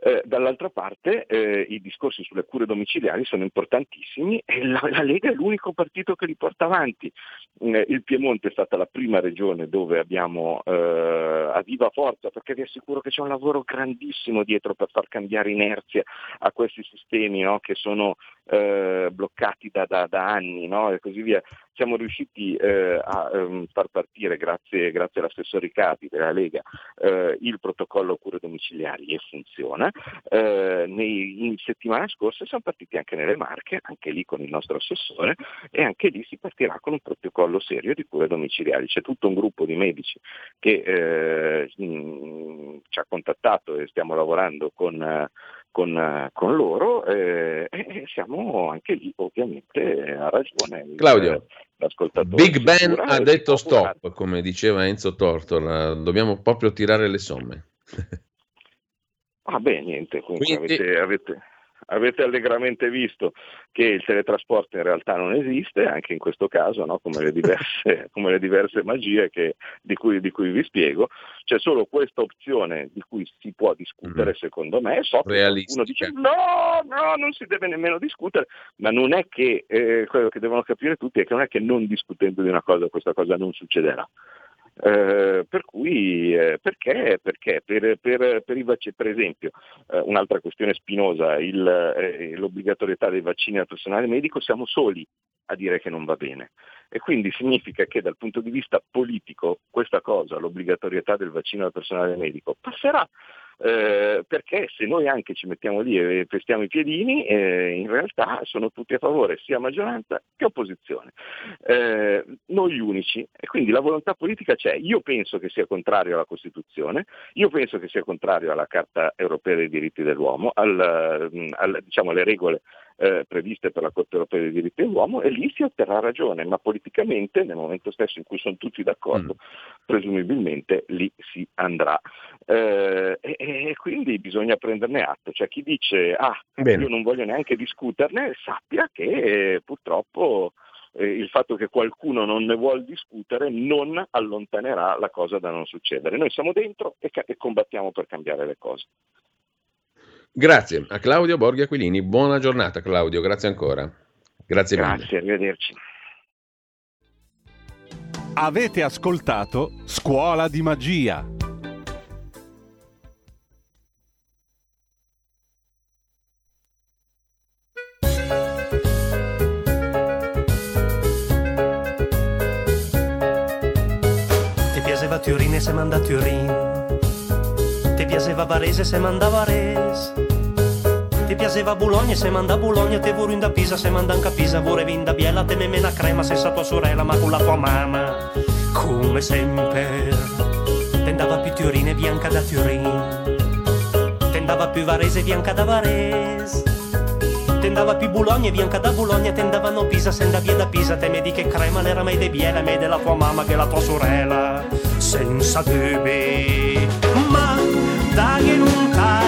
Eh, dall'altra parte eh, i discorsi sulle cure domiciliari sono importantissimi e la, la Lega è l'unico partito che li porta avanti. Eh, il Piemonte è stata la prima regione dove abbiamo eh, a viva forza, perché vi assicuro che c'è un lavoro grandissimo dietro per far cambiare inerzia a questi sistemi no, che sono eh, bloccati da, da, da anni no, e così via siamo riusciti eh, a um, far partire, grazie, grazie all'assessore Capi della Lega, eh, il protocollo cure domiciliari e funziona. Eh, nei, in settimana scorsa siamo partiti anche nelle Marche, anche lì con il nostro assessore, e anche lì si partirà con un protocollo serio di cure domiciliari. C'è tutto un gruppo di medici che eh, mh, ci ha contattato e stiamo lavorando con con, con loro eh, e siamo anche lì ovviamente a ragione. Claudio, Big Ben ha detto stop, come diceva Enzo Tortora, dobbiamo proprio tirare le somme. Ah beh, niente, comunque Quindi... avete, avete, avete allegramente visto che il teletrasporto in realtà non esiste, anche in questo caso, no? come, le diverse, (laughs) come, le diverse, magie che, di, cui, di, cui, vi spiego, c'è solo questa opzione di cui si può discutere, mm. secondo me, so che qualcuno dice no, no, non si deve nemmeno discutere, ma non è che eh, quello che devono capire tutti è che non è che non discutendo di una cosa questa cosa non succederà. Eh, per cui eh, perché? Perché per, per, per, vaccini, per esempio, eh, un'altra questione spinosa, il, eh, l'obbligatorietà dei vaccini al personale medico, siamo soli a dire che non va bene. E quindi significa che dal punto di vista politico questa cosa, l'obbligatorietà del vaccino al personale medico, passerà eh, perché se noi anche ci mettiamo lì e pestiamo i piedini, eh, in realtà sono tutti a favore, sia maggioranza che opposizione. Eh, noi unici, e quindi la volontà politica c'è. Io penso che sia contrario alla Costituzione, io penso che sia contrario alla Carta europea dei diritti dell'uomo, al, al, diciamo, alle regole eh, previste per la Corte europea dei diritti dell'uomo e lì si otterrà ragione, ma politicamente nel momento stesso in cui sono tutti d'accordo, mm. presumibilmente lì si andrà. Eh, e, e, quindi bisogna prenderne atto, cioè chi dice ah Bene. io non voglio neanche discuterne sappia che eh, purtroppo eh, il fatto che qualcuno non ne vuole discutere non allontanerà la cosa da non succedere. Noi siamo dentro e, ca- e combattiamo per cambiare le cose. Grazie a Claudio Borghi Aquilini. Buona giornata Claudio, grazie ancora. Grazie, grazie arrivederci. Avete ascoltato Scuola di Magia. Ti piaceva Turin se manda a Turin. Ti piaceva Varese se manda a Varese ti piaceva Bologna, se manda a Bologna, te vorrei da Pisa, se manda anche a Pisa, vorrei in da Biella, te me mena crema, se sa tua sorella, ma con la tua mamma, come sempre. Tendava più Tiorine bianca da Turin, tendava più Varese bianca da Varese. Tendava più Bologna bianca da Bologna, tendavano Pisa, se da via da Pisa, te me di che crema, l'era mai de Biella, me della tua mamma che la tua sorella, senza dubbi. Ma dai non tai attenta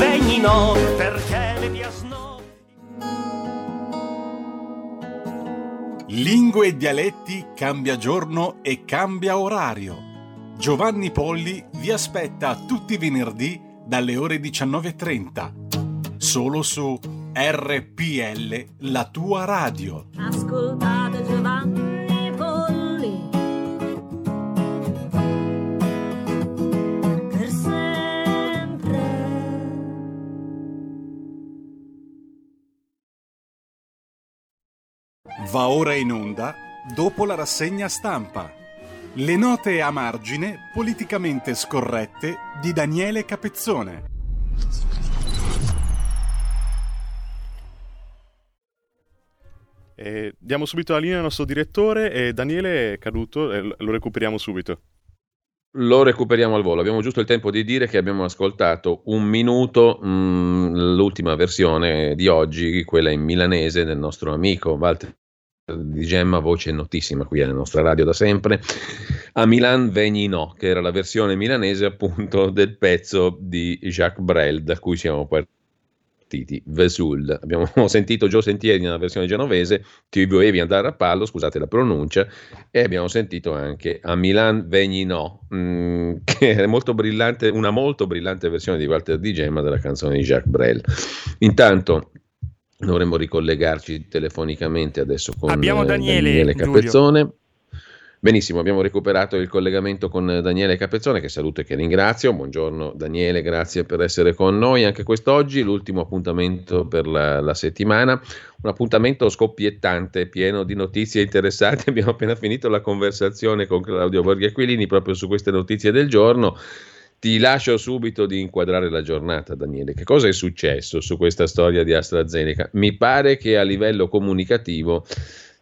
Milan vegni no, perché le piasno. Lingue e dialetti cambia giorno e cambia orario. Giovanni Polli vi aspetta tutti i venerdì dalle ore 19.30. Solo su RPL, la tua radio. Ascoltate Va ora in onda dopo la rassegna stampa. Le note a margine politicamente scorrette di Daniele Capezzone. Eh, diamo subito la linea al nostro direttore e Daniele è caduto, eh, lo recuperiamo subito. Lo recuperiamo al volo. Abbiamo giusto il tempo di dire che abbiamo ascoltato un minuto mh, mm, l'ultima versione di oggi, quella in milanese del nostro amico Walter di Gemma, voce notissima qui alla nostra radio da sempre, a Milan Vegni No, che era la versione milanese appunto del pezzo di Jacques Brel, da cui siamo partiti, Vesul. Abbiamo (laughs) sentito Gio Sentieri nella versione genovese, Ti volevi andare a pallo, scusate la pronuncia, e abbiamo sentito anche a Milan Vegni No, mm, (laughs) che è molto brillante, una molto brillante versione di Walter Di Gemma della canzone di Jacques Brel. Intanto Dovremmo ricollegarci telefonicamente adesso con abbiamo eh, Daniele, Daniele Capezzone. Giulio. Benissimo, abbiamo recuperato il collegamento con Daniele Capezzone, che saluto e che ringrazio. Buongiorno Daniele, grazie per essere con noi anche quest'oggi, l'ultimo appuntamento per la, la settimana, un appuntamento scoppiettante, pieno di notizie interessanti. (laughs) Abbiamo appena finito la conversazione con Claudio Borghi Aquilini proprio su queste notizie del giorno ti lascio subito di inquadrare la giornata, Daniele. Che cosa è successo su questa storia di AstraZeneca? Mi pare che a livello comunicativo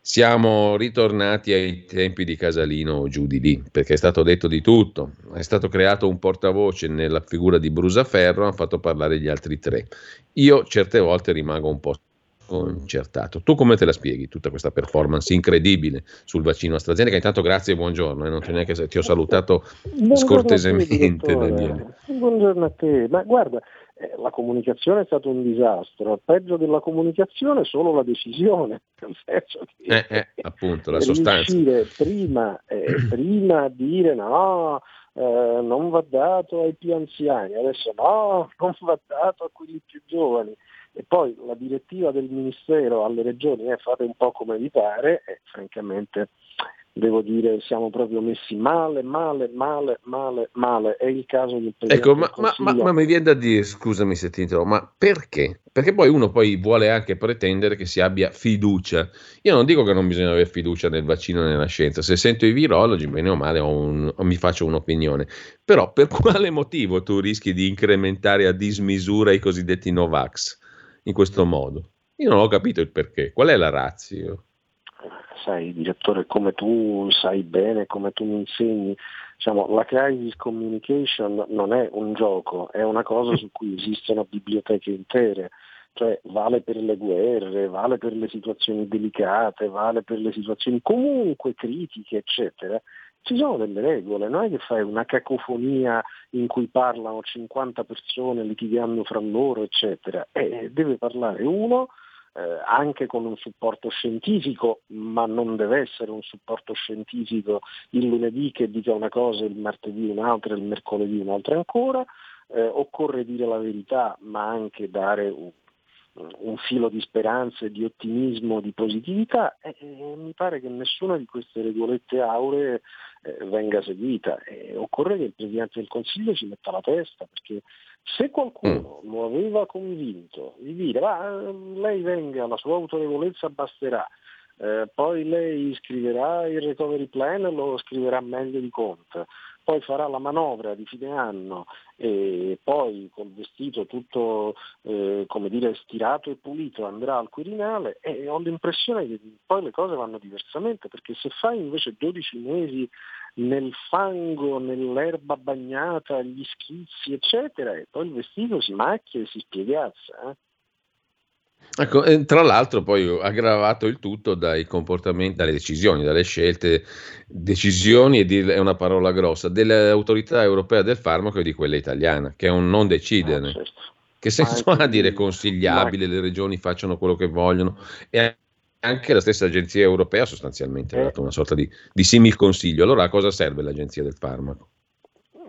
siamo ritornati ai tempi di Casalino o giù di lì, perché è stato detto di tutto. È stato creato un portavoce nella figura di Brusaferro, hanno fatto parlare gli altri tre. Io certe volte rimango un po' sconcertato. Tu come te la spieghi tutta questa performance incredibile sul vaccino AstraZeneca? Intanto grazie e buongiorno, eh, non ti, neanche, ti ho salutato Buongiorno scortesemente a te. Buongiorno a te, ma guarda, eh, la comunicazione è stato un disastro, peggio della comunicazione solo la decisione, (laughs) nel senso che Eh, eh, appunto, la sostanza. prima, eh, prima dire no, eh, non va dato ai più anziani, adesso no, (laughs) non va dato a quelli più giovani. E poi la direttiva del Ministero alle regioni è fate un po' come vi pare e francamente devo dire siamo proprio messi male, male, male, male, male. È il caso del Presidente Ecco, ma, ma- ma- ma mi viene da dire, scusami se ti interrompo, ma perché? Perché poi uno poi vuole anche pretendere che si abbia fiducia. Io non dico che non bisogna avere fiducia nel vaccino e nella scienza, se sento i virologi, bene o male, ho un- mi faccio un'opinione. Però per quale motivo tu rischi di incrementare a dismisura i cosiddetti Novax in questo modo? Io non ho capito il perché. Qual è la razio? sai, direttore, come tu sai bene, come tu mi insegni, diciamo, la crisis communication non è un gioco, è una cosa su cui esistono biblioteche intere, cioè vale per le guerre, vale per le situazioni delicate, vale per le situazioni comunque critiche, eccetera. Ci sono delle regole, non è che fai una cacofonia in cui parlano 50 persone litigando fra loro, eccetera. Eh, deve parlare uno, eh, anche con un supporto scientifico, ma non deve essere un supporto scientifico il lunedì che dica una cosa, il martedì un'altra, il mercoledì un'altra ancora. Eh, occorre dire la verità, ma anche dare un, un filo di speranza, e di ottimismo, di positività. E, e mi pare che nessuna di queste regolette auree eh, venga seguita. E occorre che il Presidente del Consiglio ci metta la testa, perché se qualcuno lo aveva convinto di dire ma eh, lei venga, la sua autorevolezza basterà, eh, poi lei scriverà il recovery plan, lo scriverà meglio di Conte, poi farà la manovra di fine anno e poi col vestito tutto eh, come dire stirato e pulito andrà al Quirinale e ho l'impressione che poi le cose vanno diversamente perché se fai invece 12 mesi nel fango, nell'erba bagnata, gli schizzi eccetera e poi il vestito si macchia e si spiegazza. Eh? Ecco, tra l'altro poi aggravato il tutto dai comportamenti, dalle decisioni, dalle scelte, decisioni e è una parola grossa, dell'autorità europea del farmaco e di quella italiana, che è un non decidere. Che senso ha dire consigliabile, le regioni facciano quello che vogliono e anche la stessa agenzia europea sostanzialmente ha dato una sorta di, di simil consiglio. Allora a cosa serve l'agenzia del farmaco?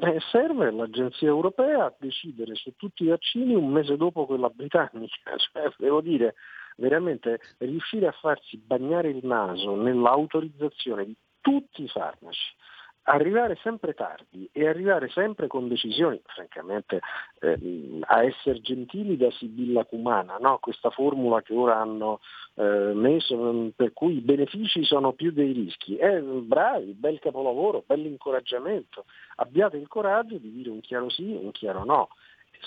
Eh, serve l'agenzia europea a decidere su tutti i vaccini un mese dopo quella britannica, (laughs) cioè, devo dire veramente riuscire a farsi bagnare il naso nell'autorizzazione di tutti i farmaci, arrivare sempre tardi e arrivare sempre con decisioni, francamente eh, a essere gentili da Sibilla Cumana, no? questa formula che ora hanno eh, messo per cui i benefici sono più dei rischi. Eh, bravi, bel capolavoro, bell'incoraggiamento, abbiate il coraggio di dire un chiaro sì, un chiaro no.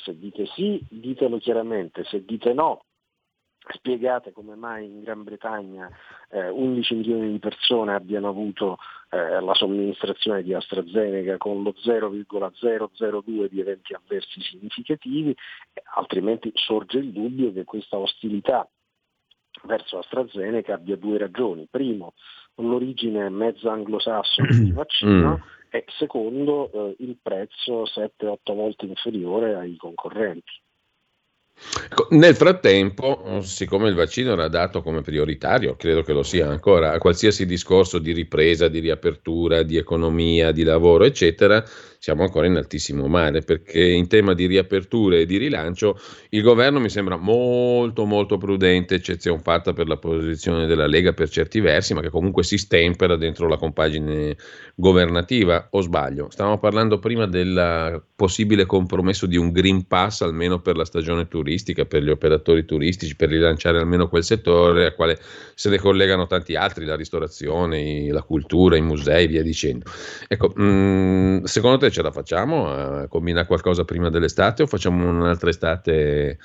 Se dite sì, ditelo chiaramente, se dite no, spiegate come mai in Gran Bretagna eh, 11 milioni di persone abbiano avuto eh, la somministrazione di AstraZeneca con lo 0,002 di eventi avversi significativi, altrimenti sorge il dubbio che questa ostilità verso AstraZeneca abbia due ragioni. Primo, l'origine mezza anglosassone del vaccino e secondo eh, il prezzo 7-8 volte inferiore ai concorrenti. Ecco, Nel frattempo, siccome il vaccino era dato come prioritario, credo che lo sia ancora, a qualsiasi discorso di ripresa, di riapertura, di economia, di lavoro, eccetera, siamo ancora in altissimo mare, perché in tema di riaperture e di rilancio il governo mi sembra molto molto prudente, eccezione fatta per la posizione della Lega per certi versi, ma che comunque si stempera dentro la compagine governativa, o sbaglio? Stavamo parlando prima del possibile compromesso di un Green Pass almeno per la stagione turistica, per gli operatori turistici, per rilanciare almeno quel settore al quale se ne collegano tanti altri, la ristorazione, la cultura, i musei, via dicendo. Ecco, mh, secondo te ce la facciamo a combinare qualcosa prima dell'estate o facciamo un'altra estate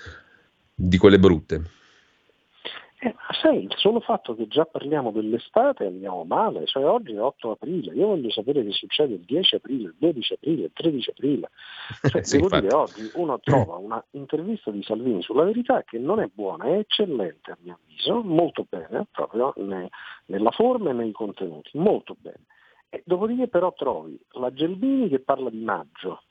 di quelle brutte? Eh, sai, il solo fatto che già parliamo dell'estate andiamo male, cioè oggi è 8 aprile, io voglio sapere che succede il 10 aprile, il 12 aprile, il 13 aprile. Cioè, (laughs) sì, devo infatti. dire, oggi uno trova una intervista di Salvini sulla verità che non è buona, è eccellente a mio avviso, molto bene, proprio ne, nella forma e nei contenuti, molto bene. E dopodiché però trovi la Gelbini che parla di maggio,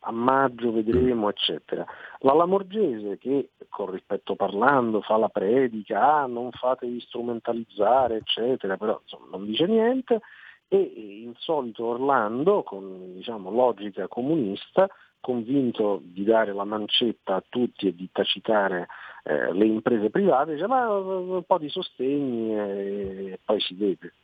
a maggio vedremo, eccetera. La Lamorgese che, con rispetto parlando, fa la predica, ah, non fatevi strumentalizzare, eccetera, però insomma, non dice niente, e il solito Orlando, con diciamo, logica comunista, convinto di dare la mancetta a tutti e di tacitare eh, le imprese private, dice ma un po' di sostegni e poi si vede.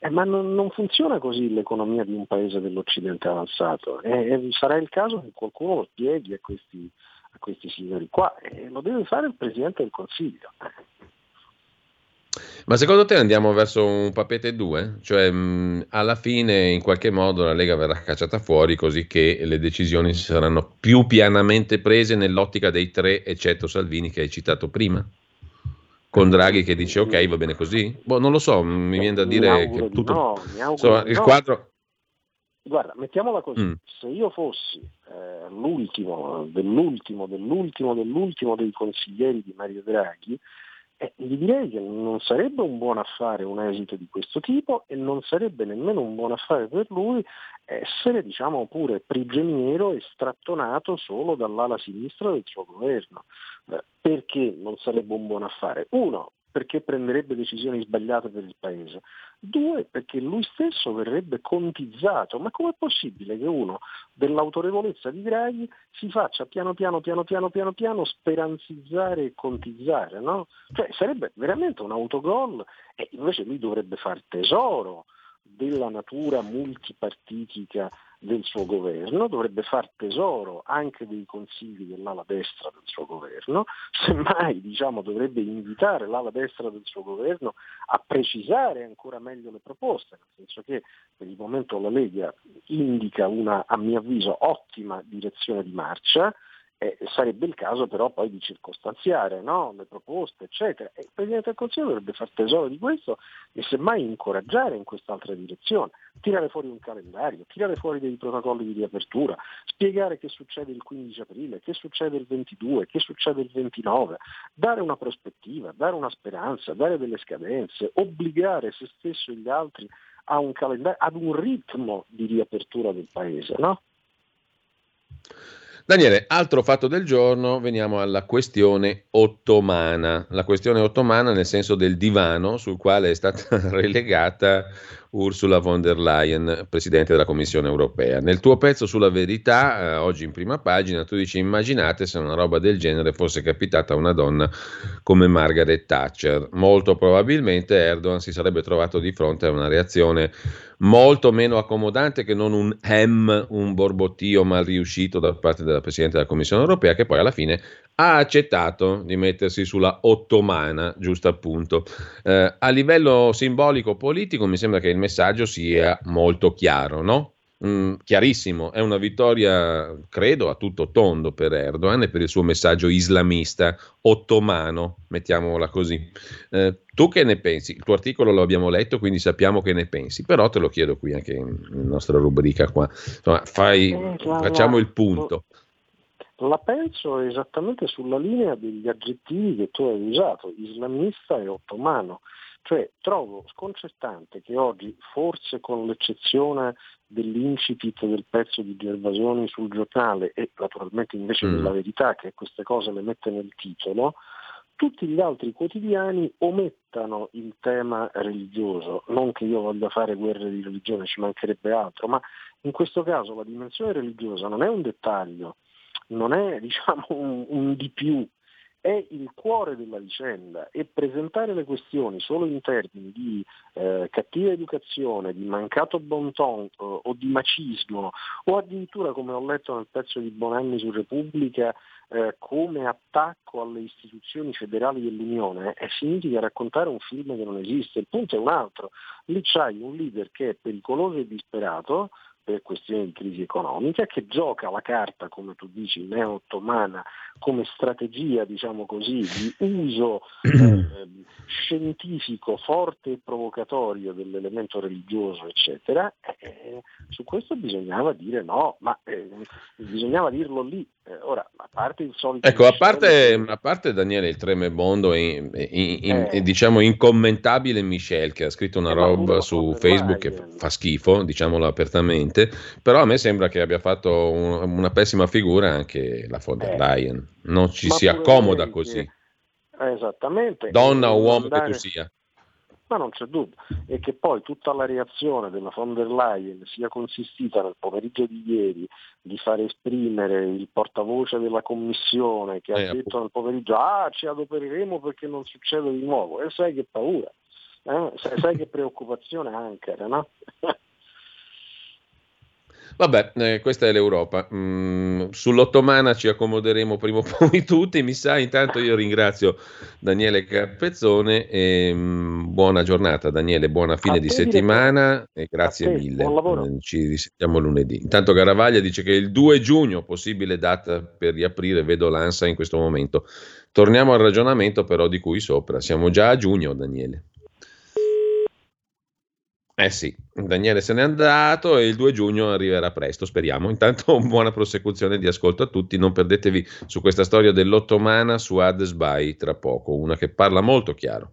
Eh, ma non, non, funziona così l'economia di un paese dell'Occidente avanzato e, sarà il caso che qualcuno lo spieghi a questi, a questi signori qua e lo deve fare il Presidente del Consiglio. Ma secondo te andiamo verso un papete 2? Cioè mh, alla fine in qualche modo la Lega verrà cacciata fuori così che le decisioni saranno più pianamente prese nell'ottica dei tre, eccetto Salvini che hai citato prima? Con Draghi che dice ok va bene così? Boh, non lo so, mi viene da dire che tutto... No, Insomma, il no. quadro... Guarda, mettiamola così, mm. se io fossi eh, l'ultimo, dell'ultimo, dell'ultimo, dell'ultimo dei consiglieri di Mario Draghi, eh, gli direi che non sarebbe un buon affare un esito di questo tipo e non sarebbe nemmeno un buon affare per lui essere diciamo pure prigioniero e strattonato solo dall'ala sinistra del suo governo. Eh, perché non sarebbe un buon affare? Uno, perché prenderebbe decisioni sbagliate per il Paese. Due, perché lui stesso verrebbe contizzato. Ma com'è possibile che uno dell'autorevolezza di Draghi si faccia piano piano, piano piano, piano piano speranzizzare e contizzare? No? Cioè sarebbe veramente un autogol e invece lui dovrebbe far tesoro della natura multipartitica del suo governo, dovrebbe far tesoro anche dei consigli dell'ala destra del suo governo, semmai diciamo, dovrebbe invitare l'ala destra del suo governo a precisare ancora meglio le proposte, nel senso che per il momento la Lega indica una, a mio avviso, ottima direzione di marcia, eh, sarebbe il caso però poi di circostanziare no? le proposte, eccetera. E il Presidente del Consiglio dovrebbe fare tesoro di questo e semmai incoraggiare in quest'altra direzione, tirare fuori un calendario, tirare fuori dei protocolli di riapertura, spiegare che succede il 15 aprile, che succede il 22, che succede il 29, dare una prospettiva, dare una speranza, dare delle scadenze, obbligare se stesso e gli altri a un calendario, ad un ritmo di riapertura del Paese. No? Daniele, altro fatto del giorno, veniamo alla questione ottomana. La questione ottomana nel senso del divano sul quale è stata (laughs) relegata Ursula von der Leyen, Presidente della Commissione europea. Nel tuo pezzo sulla verità, eh, oggi in prima pagina, tu dici immaginate se una roba del genere fosse capitata a una donna come Margaret Thatcher. Molto probabilmente Erdogan si sarebbe trovato di fronte a una reazione molto meno accomodante che non un hem, un borbottio mal riuscito da parte della Presidente della Commissione europea, che poi alla fine ha accettato di mettersi sulla ottomana, giusto appunto. Eh, a livello simbolico politico mi sembra che il messaggio sia molto chiaro, no? Mm, chiarissimo, è una vittoria, credo, a tutto tondo per Erdogan e per il suo messaggio islamista ottomano, mettiamola così. Eh, tu che ne pensi? Il tuo articolo lo abbiamo letto, quindi sappiamo che ne pensi, però te lo chiedo qui anche in, nostra rubrica qua. Insomma, fai, eh, facciamo il punto. La penso esattamente sulla linea degli aggettivi che tu hai usato, islamista e ottomano. Cioè trovo sconcertante che oggi, forse con l'eccezione dell'incipit del pezzo di Gervasoni sul giornale e naturalmente invece mm. della verità che queste cose le mette nel titolo, tutti gli altri quotidiani omettano il tema religioso, non che io voglia fare guerre di religione, ci mancherebbe altro, ma in questo caso la dimensione religiosa non è un dettaglio, non è (laughs) diciamo, un, un di più, è il cuore della vicenda e presentare le questioni solo in termini di eh, cattiva educazione, di mancato bon ton eh, o di macismo o addirittura come ho letto nel pezzo di Bonanni su Repubblica eh, come attacco alle istituzioni federali dell'Unione eh, significa raccontare un film che non esiste. Il punto è un altro. Lì c'hai un leader che è pericoloso e disperato per questioni di crisi economica, che gioca la carta, come tu dici, neo-ottomana come strategia, diciamo così, di uso eh, scientifico forte e provocatorio dell'elemento religioso, eccetera, eh, su questo bisognava dire no, ma eh, bisognava dirlo lì. Eh, ora, a parte il solito... Ecco, a parte, a parte Daniele il tremebondo e, in, in, in, diciamo incommentabile Michel che ha scritto una roba su Facebook che fa schifo, diciamolo apertamente, però a me sembra che abbia fatto un, una pessima figura anche la von der Leyen non ci si accomoda così. Che, esattamente. Donna o uomo andare, che tu sia. Ma non c'è dubbio, e che poi tutta la reazione della von der Leyen sia consistita nel pomeriggio di ieri di fare esprimere il portavoce della commissione che eh, ha detto nel pomeriggio ah ci adopereremo perché non succede di nuovo e sai che paura, eh? sai, sai che preoccupazione anche, no? (laughs) Vabbè, eh, questa è l'Europa. Mm, sull'ottomana ci accomoderemo prima o poi tutti, mi sa. Intanto io ringrazio Daniele Capezzone e mm, buona giornata Daniele, buona fine di settimana e grazie mille. Eh, ci risentiamo lunedì. Intanto Garavaglia dice che il 2 giugno, possibile data per riaprire, vedo l'ANSA in questo momento. Torniamo al ragionamento però di cui sopra. Siamo già a giugno, Daniele. Eh sì, Daniele se n'è andato e il 2 giugno arriverà presto, speriamo. (laughs) Intanto buona prosecuzione di ascolto a tutti, non perdetevi su questa storia dell'ottomana su Hades by tra poco, una che parla molto chiaro.